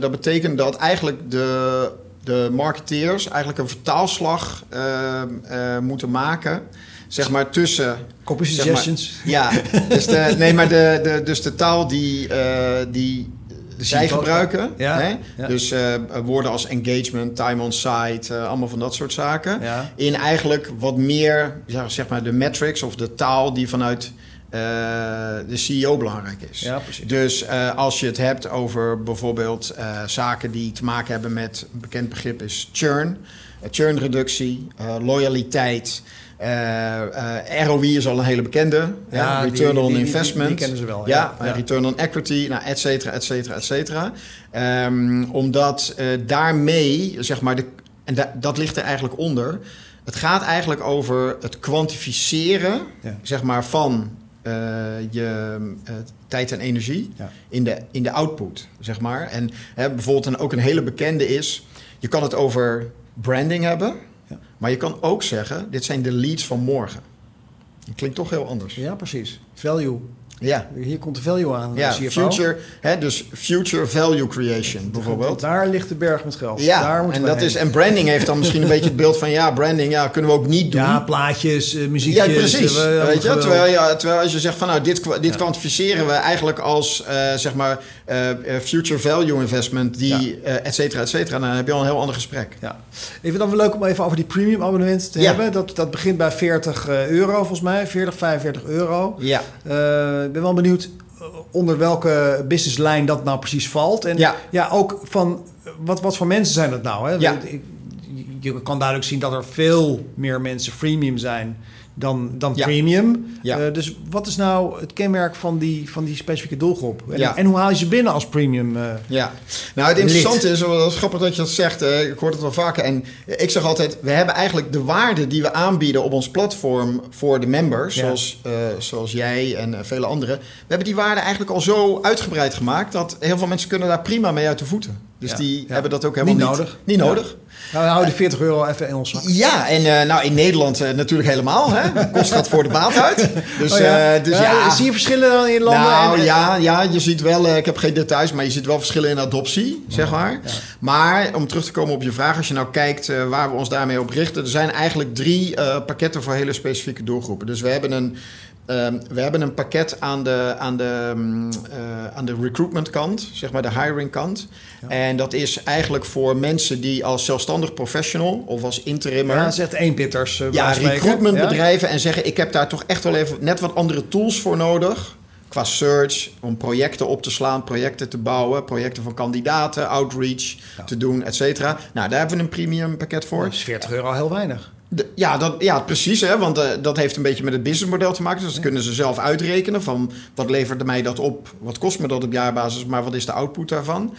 Dat betekent dat eigenlijk de, de marketeers eigenlijk een vertaalslag ehm, eh, moeten maken. Zeg maar tussen. Copy Zeg maar- suggestions? Ja, dus de, nee, maar de, de, dus de taal die, eh, die zij gebruiken. Ja, Hè? ja. Dus eh, woorden als engagement, time on site, allemaal van dat soort zaken Ja. in eigenlijk wat meer, zeg maar, de metrics of de taal die vanuit de CEO belangrijk is. Ja, precies. Dus eh, als je het hebt over bijvoorbeeld eh, zaken die te maken hebben met een bekend begrip is churn, eh, churnreductie, eh, loyaliteit. eh, eh, ROI is al een hele bekende. Ja, die- return die- on die- investment. die kennen ze wel, Ja, eh, return on equity, nou, et cetera, et cetera, et cetera. Ehm, omdat eh, daarmee, zeg maar, de, en da- dat ligt er eigenlijk onder. Het gaat eigenlijk over het kwantificeren, Ja. zeg maar, van eh, je eh, tijd en energie Ja. in, de, in de output, zeg maar. En hè, bijvoorbeeld een, ook een hele bekende is... je kan het over branding hebben... Ja. maar je kan ook zeggen... dit zijn de leads van morgen. Dat klinkt toch heel anders. Ja, precies. Value. Ja, Hier komt de value aan. ja future, hè, dus future value creation bijvoorbeeld. Daar ligt de berg met geld. Ja, Daar moeten en, dat heen. is, en branding heeft dan misschien een beetje het beeld van... ja, branding ja, kunnen we ook niet doen. Ja, plaatjes, eh, muziekjes. Ja, precies. eh, we- Weet je, terwijl, ja, terwijl als je zegt van nou, dit, dit kwantificeren we eigenlijk als eh, zeg maar future value investment, die eh et cetera, et cetera. Dan heb je al een heel ander gesprek. Ja. Het dan wel leuk om even over die premium abonnement te Ja. hebben. Dat, dat begint bij 40 euro volgens mij. 40, 45 euro. Ja. Eh, Ik ben wel benieuwd eh, onder welke businesslijn dat nou precies valt. En Ja. ja, ook van eh, wat, wat voor mensen zijn dat nou? Hè? Ja. Ik- Je kan duidelijk zien dat er veel meer mensen freemium zijn dan, dan Ja. premium. Ja. Eh, dus wat is nou het kenmerk van die, van die specifieke doelgroep? En, Ja. en hoe haal je ze binnen als premium? eh? Ja, nou het interessante is, het is grappig dat je dat zegt, hè. ik hoor het wel vaker. En ik zeg altijd, we hebben eigenlijk de waarde die we aanbieden op ons platform voor de members, Ja. zoals, eh, zoals jij en eh, vele anderen. We hebben die waarde eigenlijk al zo uitgebreid gemaakt dat heel veel mensen kunnen daar prima mee uit de voeten. Dus Ja. die Ja. hebben dat ook helemaal Niet niet, nodig. Niet Ja. nodig. Nou, we houden die 40 euro even in ons zak. Ja, en eh, nou in Nederland eh, natuurlijk helemaal. Hè? Kost gaat voor de baat uit. Dus, Oh ja. eh, dus Ja, ja. Zie je verschillen dan in landen? Nou En- ja, ja, je ziet wel, ik heb geen details, maar je ziet wel verschillen in adoptie, zeg maar. Maar om terug te komen op je vraag, als je nou kijkt waar we ons daarmee op richten, er zijn eigenlijk drie pakketten voor hele specifieke doelgroepen. Dus we hebben een, ehm, we hebben een pakket aan de, aan de, mm, eh, aan de recruitment kant, zeg maar de hiring kant. En dat is eigenlijk voor mensen die als zelfstandig professional of als interimmer. Ja, zegt één pitters. uh, Ja, recruitmentbedrijven en zeggen: ik heb daar toch echt wel even net wat andere tools voor nodig. Qua search, om projecten op te slaan, projecten te bouwen, projecten van kandidaten, outreach te doen, et cetera. Nou, daar hebben we een premium pakket voor. Dat is 40 euro heel weinig. De- ja, dat, ja, precies. Hè, want eh, dat heeft een beetje met het businessmodel te maken. Dus dat kunnen ze zelf uitrekenen. Van wat levert mij dat op? Wat kost me dat op jaarbasis? Maar wat is de output daarvan?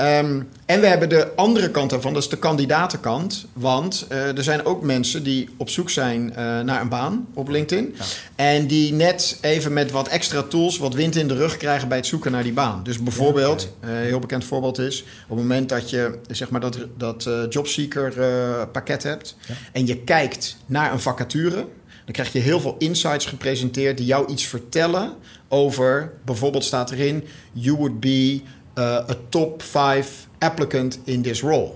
Ehm, en we hebben de andere kant daarvan, dat is de kandidatenkant. Want eh, er zijn ook mensen die op zoek zijn eh, naar een baan op LinkedIn. En die net even met wat extra tools wat wind in de rug krijgen bij het zoeken naar die baan. Dus bijvoorbeeld, eh, een heel bekend voorbeeld is... op het moment dat je zeg maar, dat, dat eh, jobseeker eh, pakket hebt... en je kijkt naar een vacature... dan krijg je heel veel insights gepresenteerd... die jou iets vertellen over... bijvoorbeeld staat erin... you would be a top 5 applicant in this role.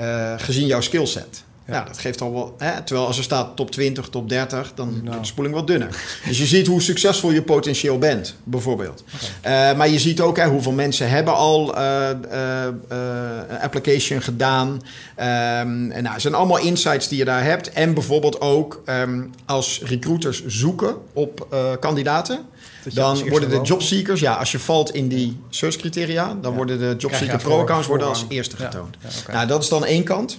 Uh, gezien jouw skillset. Ja. Nou, dat geeft al wel. Hè? Terwijl als er staat top 20, top 30, dan Nou. wordt de spoeling wat dunner. dus je ziet hoe succesvol je potentieel bent, bijvoorbeeld. Okay. Uh, maar je ziet ook hè, hoeveel mensen hebben al uh, een application gedaan. Um, en nou, het zijn allemaal insights die je daar hebt. En bijvoorbeeld ook um, als recruiters zoeken op kandidaten. Dan worden de jobseekers, ja, als je valt in die search criteria, dan ja. worden de jobseeker pro-accounts worden als eerste getoond. Ja, ja, okay. Nou, dat is dan één kant.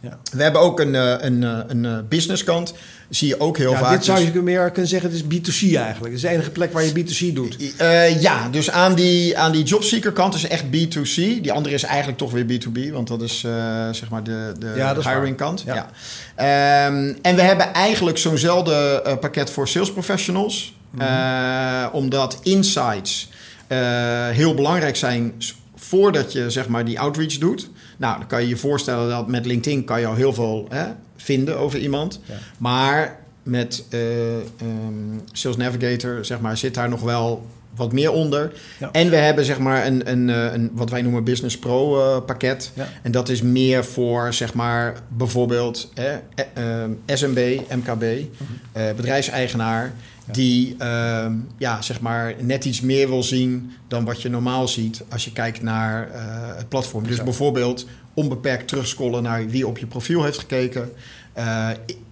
Ja. We hebben ook een, een, een, een business kant. Zie je ook heel ja, vaak. Dit zou je dus... meer kunnen zeggen, het is B2C eigenlijk. Het is de enige plek waar je B2C doet. Uh, ja, dus aan die, aan die jobseeker kant is echt B2C. Die andere is eigenlijk toch weer B2B, want dat is uh, zeg maar de, de hiring kant. Ja. Um, en we hebben eigenlijk zo'nzelfde pakket voor sales professionals. Mm -hmm. omdat insights heel belangrijk zijn voordat je zeg maar die outreach doet. Nou, dan kan je je voorstellen dat met LinkedIn kan je al heel veel hè, vinden over iemand. Ja. Maar met uh, um, Sales Navigator, zeg maar, zit daar nog wel wat meer onder. Ja. En we hebben zeg maar een, een, een wat wij noemen Business Pro uh, pakket. Ja. En dat is meer voor zeg maar bijvoorbeeld eh, SMB, MKB, -huh. bedrijfseigenaar. Ja. Die uh, ja, zeg maar net iets meer wil zien dan wat je normaal ziet als je kijkt naar het platform. Dus bijvoorbeeld onbeperkt terugscrollen naar wie op je profiel heeft gekeken.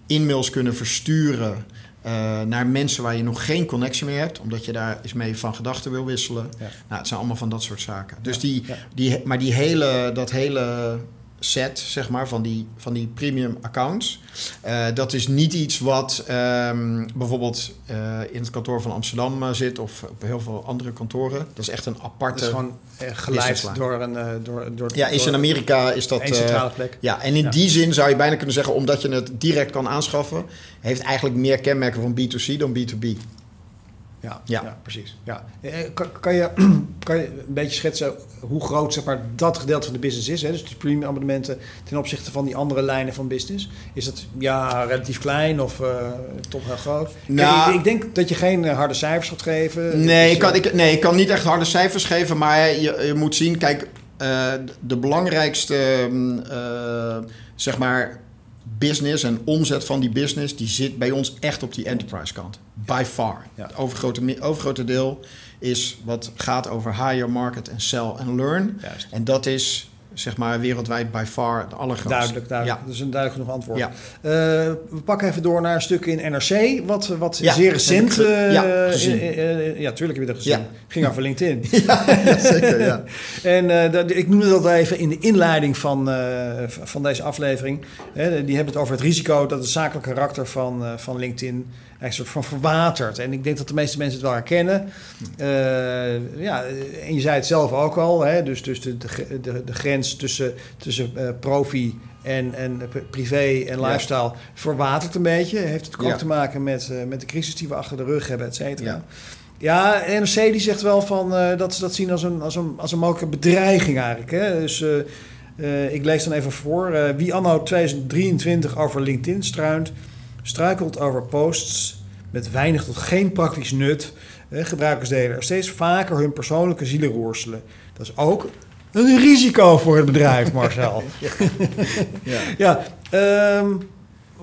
E-mails kunnen versturen uh, naar mensen waar je nog geen connectie mee hebt, omdat je daar eens mee van gedachten wil wisselen. Ja. Nou, het zijn allemaal van dat soort zaken. Dus die, die, maar die hele, dat hele set, zeg maar, van die, van die premium accounts. Uh, dat is niet iets wat um, bijvoorbeeld uh, in het kantoor van Amsterdam uh, zit of op heel veel andere kantoren. Dat is echt een aparte. Dat is gewoon geleid door een. door, door, ja, is in Amerika is dat. Een centrale plek. Ja, en in ja. die zin zou je bijna kunnen zeggen, omdat je het direct kan aanschaffen, heeft eigenlijk meer kenmerken van B2C dan B2B. Ja, Ja. ja. precies. Ja. Eh, Kan, kan, je, kan je een beetje schetsen hoe groot zeg maar, dat gedeelte van de business is? Hè? Dus de premium abonnementen ten opzichte van die andere lijnen van business. Is dat ja, relatief klein of eh, toch heel groot? Kijk, Nou- ik, ik denk dat je geen eh, harde cijfers gaat geven. Nee, Dus, ik kan, eh, ik, nee, ik kan niet echt harde cijfers geven, maar je, je moet zien, kijk, eh, de belangrijkste, mm, eh, zeg maar, business en omzet van die business, die zit bij ons echt op die enterprise kant. By far. Ja. Het overgrote, overgrote deel is wat gaat over hire, market en sell and learn. Juist. En dat is, zeg maar, wereldwijd by far het allergrootste. Duidelijk, duidelijk. Ja. Dat is een duidelijk genoeg antwoord. Ja. Eh, we pakken even door naar een stuk in NRC, wat, wat Ja, zeer recent... ik ge- eh, ja, gezien. eh, ja, tuurlijk heb je dat gezien. Ja. Ging over LinkedIn. Ja, zeker, ja. En ik noemde dat even in de inleiding van, van deze aflevering. Die hebben het over het risico dat het zakelijke karakter van, van LinkedIn een soort van verwatert. En ik denk dat de meeste mensen het wel herkennen. Eh, ja, en je zei het zelf ook al. Hè, dus dus de, de, de, de grens tussen, tussen eh, profi en, en privé en Ja. lifestyle verwatert een beetje. Heeft het ook Ja. te maken met, eh, met de crisis die we achter de rug hebben, et cetera. Ja. Ja, NRC die zegt wel van, dat ze dat zien als een, als, een, als een mogelijke bedreiging eigenlijk. Hè? Dus ik lees dan even voor. Wie anno 2023 over LinkedIn struint, struikelt over posts met weinig tot geen praktisch nut. Eh, gebruikers delen er steeds vaker hun persoonlijke zielenroerselen. Dat is ook een risico voor het bedrijf, Marcel. Ja. ja, ehm,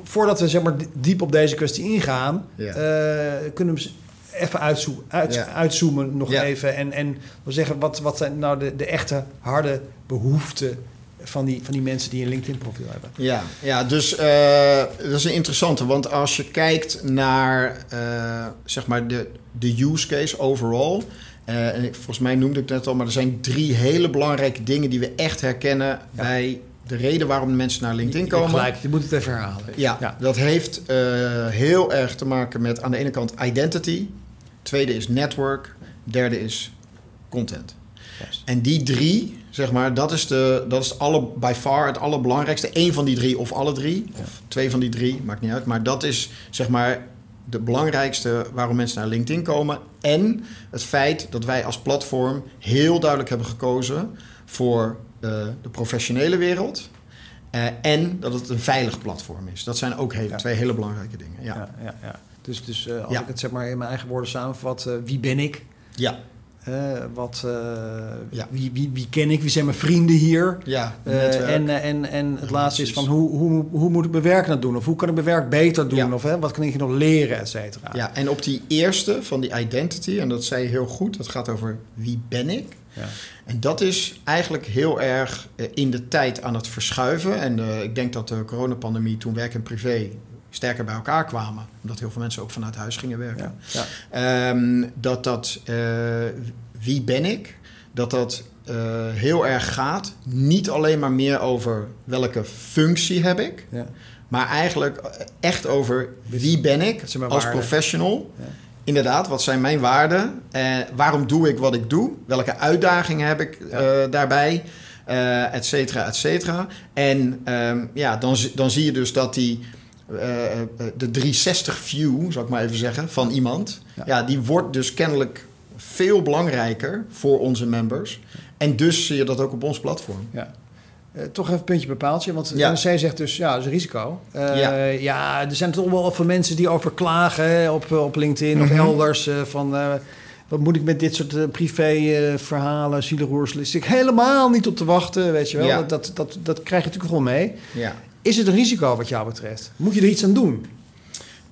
voordat we zeg maar diep op deze kwestie ingaan, Ja. eh, kunnen we even uitzo uit, Ja. uitzoomen nog Ja. even. En, en we zeggen, wat, wat zijn nou de, de echte harde behoeften van die, van die mensen die een LinkedIn-profiel hebben? Ja, ja dus eh, dat is een interessante. Want als je kijkt naar eh, zeg maar de, de use case overall. eh, en ik, volgens mij noemde ik het net al, maar er zijn drie hele belangrijke dingen die we echt herkennen bij de reden waarom de mensen naar LinkedIn Je komen. Gelijk, je moet het even herhalen. Ja, Ja. dat heeft heel erg te maken met aan de ene kant identity. Tweede is network. Derde is content. En die drie, zeg maar, dat is, de, dat is alle, by far het allerbelangrijkste. Eén van die drie of alle drie. Of twee van die drie, maakt niet uit. Maar dat is, zeg maar, de belangrijkste waarom mensen naar LinkedIn komen. En het feit dat wij als platform heel duidelijk hebben gekozen voor eh, de professionele wereld. Eh, en dat het een veilig platform is. Dat zijn ook hele, Ja. twee hele belangrijke dingen. Ja. Ja, ja, ja. Dus, dus eh, als ik het zeg maar in mijn eigen woorden samenvat, wie ben ik? Ja. Wat, eh, Ja. wie, wie, wie ken ik? Wie zijn mijn vrienden hier? Ja, Eh, en, eh, en, en het laatste is van hoe, hoe, hoe moet ik mijn werk nou doen? Of hoe kan ik mijn werk beter doen? Ja. Of hè, wat kan ik nog leren, et cetera? Ja, en op die eerste van die identity, en dat zei je heel goed, dat gaat over wie ben ik. Ja. En dat is eigenlijk heel erg in de tijd aan het verschuiven. En ik denk dat de coronapandemie toen werk en privé sterker bij elkaar kwamen. Omdat heel veel mensen ook vanuit huis gingen werken. Ja. Ja. Ehm, dat dat, eh, wie ben ik, dat dat eh, heel erg gaat. Niet alleen maar meer over welke functie heb ik. Ja. Maar eigenlijk echt over wie ben ik als waarden? professional. Ja. Inderdaad, wat zijn mijn waarden? Eh, waarom doe ik wat ik doe? Welke uitdagingen heb ik eh, daarbij? Eh et cetera, et cetera. En ehm, ja, dan, dan zie je dus dat die, eh, eh, de 360 view, zal ik maar even zeggen, van iemand... Ja. Ja. die wordt dus kennelijk veel belangrijker voor onze members. En dus zie je dat ook op ons platform. Ja. Eh, toch even een puntje bepaaltje, want Ja. de NRC zegt dus, ja, dat is een risico. Eh, Ja. ja. er zijn toch wel veel mensen die over klagen op, op LinkedIn of Mhm. elders. eh, van, eh, wat moet ik met dit soort eh, privé-verhalen, zielenroerselen? Zit ik helemaal niet op te wachten, weet je wel. Ja. Dat, dat, dat, dat krijg je natuurlijk gewoon mee. Is het een risico wat jou betreft? Moet je er iets aan doen?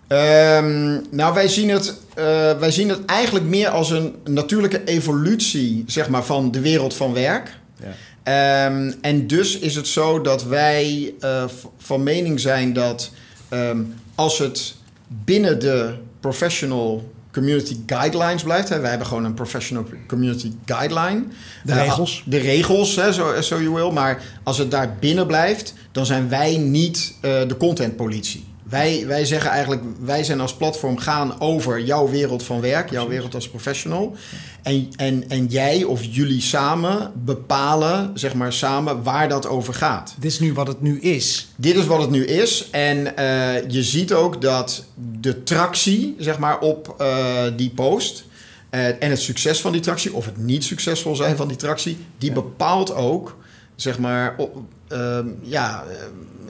Ehm, nou, wij zien, het, eh, wij zien het eigenlijk meer als een natuurlijke evolutie zeg maar, van de wereld van werk. Ja. Ehm, en dus is het zo dat wij eh, van mening zijn dat ehm, als het binnen de professional community guidelines blijft. Hè, wij hebben gewoon een professional community guideline. De Eh, regels. de regels, hè, zo, zo je wil. Maar als het daar binnen blijft, dan zijn wij niet eh, de contentpolitie. Wij, wij zeggen eigenlijk, wij zijn als platform gaan over jouw wereld van werk, jouw wereld als professional. En, en, en jij of jullie samen bepalen, zeg maar samen, waar dat over gaat. Dit is nu wat het nu is. Dit is wat het nu is. En eh, je ziet ook dat de tractie, zeg maar, op eh, die post. eh, en het succes van die tractie, of het niet succesvol zijn van die tractie, die bepaalt ook, zeg maar, op, ehm, ja, eh,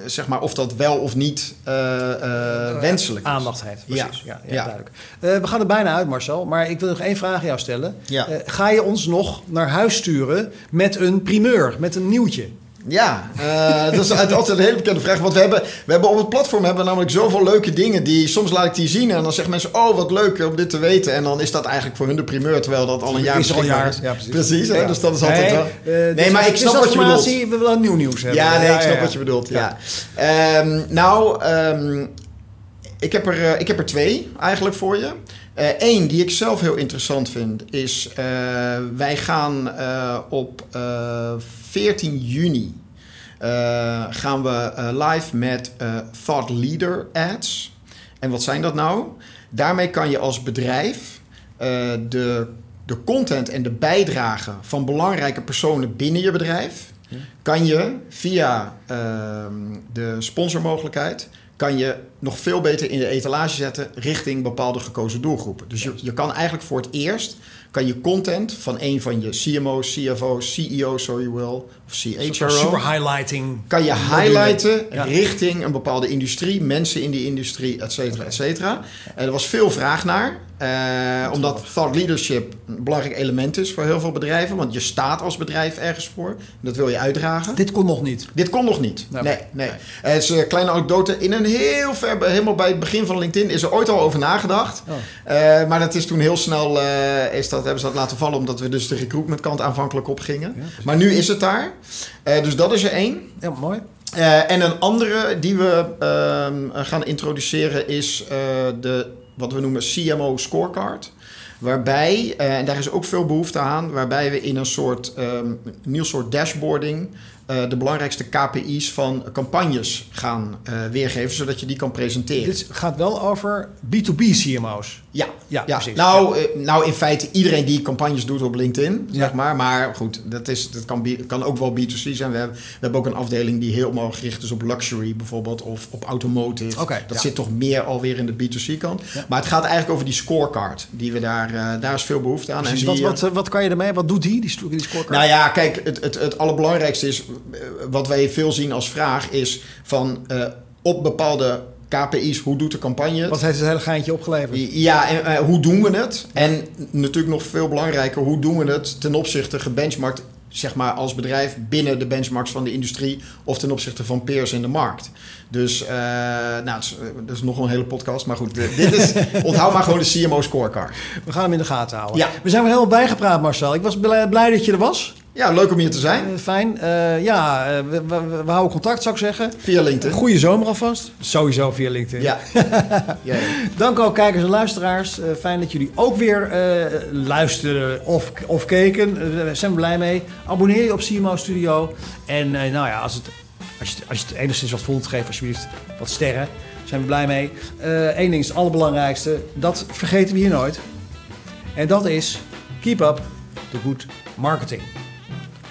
zeg maar, of dat wel of niet eh, eh, wenselijk is. Aandacht heeft, precies. Ja, ja, Ja. duidelijk. We gaan er bijna uit, Marcel. Maar ik wil nog één vraag aan jou stellen. Ja. Ga je ons nog naar huis sturen met een primeur, met een nieuwtje? Ja, eh, dat is altijd een hele bekende vraag. Want we hebben, we hebben op het platform hebben we namelijk zoveel leuke dingen. Die, soms laat ik die zien en dan zeggen mensen... oh, wat leuk om dit te weten. En dan is dat eigenlijk voor hun de primeur... terwijl dat al een jaar Is al jaar. is. Ja, precies. Precies, hè? Dus dat is altijd Nee, wel... eh, nee, dus maar als- ik snap wat je bedoelt. We willen nieuw nieuws hebben. Ja, nee, ik snap ja. wat je bedoelt. Ja. Ja. Ehm, nou, ehm, ik, heb er, eh, ik heb er twee eigenlijk voor je. Eén die ik zelf heel interessant vind is... eh, wij gaan eh, op eh 14 juni... eh, gaan we eh, live met eh, Thought Leader Ads. En wat zijn dat nou? Daarmee kan je als bedrijf eh, de, de content en de bijdrage van belangrijke personen binnen je bedrijf... kan je via ehm, de sponsormogelijkheid... kan je nog veel beter in de etalage zetten richting bepaalde gekozen doelgroepen. Dus je, je kan eigenlijk voor het eerst... kan je content van een van je CMO's, CFO's, CEO's, zo je wil... of CHRO Super highlighting. kan je highlighten Ja. richting een bepaalde industrie, mensen in die industrie, et cetera, et cetera. En er was veel vraag naar, eh, omdat thought leadership een belangrijk element is voor heel veel bedrijven, want je staat als bedrijf ergens voor, en dat wil je uitdragen. Dit kon nog niet. Dit kon nog niet. Nee. Nee, nee. Het is een kleine anekdote. In een heel ver, helemaal bij het begin van LinkedIn is er ooit al over nagedacht. Oh. Eh, maar dat is toen heel snel, eh, is dat, hebben ze dat laten vallen, omdat we dus de recruitment kant aanvankelijk op gingen. Ja, maar nu is het daar. Dus dat is er één. Ja, mooi. En een andere die we ehm, gaan introduceren is de, wat we noemen CMO Scorecard. Waarbij, eh, en daar is ook veel behoefte aan, waarbij we in een soort ehm, nieuw soort dashboarding eh, de belangrijkste KPI's van campagnes gaan eh, weergeven, zodat je die kan presenteren. Dit gaat wel over B2B CMO's. Ja, Ja, ja. precies. Nou, eh, nou, in feite iedereen die campagnes doet op LinkedIn, Ja. zeg maar. Maar goed, dat, is, dat kan, kan ook wel B2C zijn. We hebben, we hebben ook een afdeling die helemaal gericht is op luxury bijvoorbeeld, of op automotive. Dat zit toch meer alweer in de B2C kant. Maar het gaat eigenlijk over die scorecard, die we daar, eh, daar is veel behoefte aan. Precies. En Wat, die, wat, eh, wat kan je ermee? Wat doet die, die, die scorecard? nou ja, kijk, het, het, het allerbelangrijkste is, wat wij veel zien als vraag, is van op bepaalde KPI's, hoe doet de campagne het? Wat heeft het hele geintje opgeleverd? Ja, en eh, hoe doen we het? En natuurlijk nog veel belangrijker, hoe doen we het ten opzichte gebenchmarkt, zeg maar als bedrijf binnen de benchmarks van de industrie of ten opzichte van peers in de markt. Dus, eh, nou, het is, eh, dat is nog een hele podcast, maar goed, dit is, onthoud maar gewoon de CMO scorecard. We gaan hem in de gaten houden. Ja. We zijn weer helemaal bijgepraat, Marcel. Ik was blij, blij dat je er was. Ja, leuk om hier te zijn. Eh, fijn. Eh, ja, eh, we, we, we houden contact, zou ik zeggen. Via LinkedIn. Goede zomer alvast. Sowieso via LinkedIn. Ja. ja. Dank ook kijkers en luisteraars. Fijn dat jullie ook weer eh, luisteren of, of keken. Daar zijn we blij mee. Abonneer je op CMO Studio. En nou ja, als, het, als, je, als je het enigszins wat voelt, geef alsjeblieft wat sterren. Daar zijn we blij mee. Eén ding is het allerbelangrijkste. Dat vergeten we hier nooit. En dat is keep up the good marketing.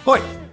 Oi!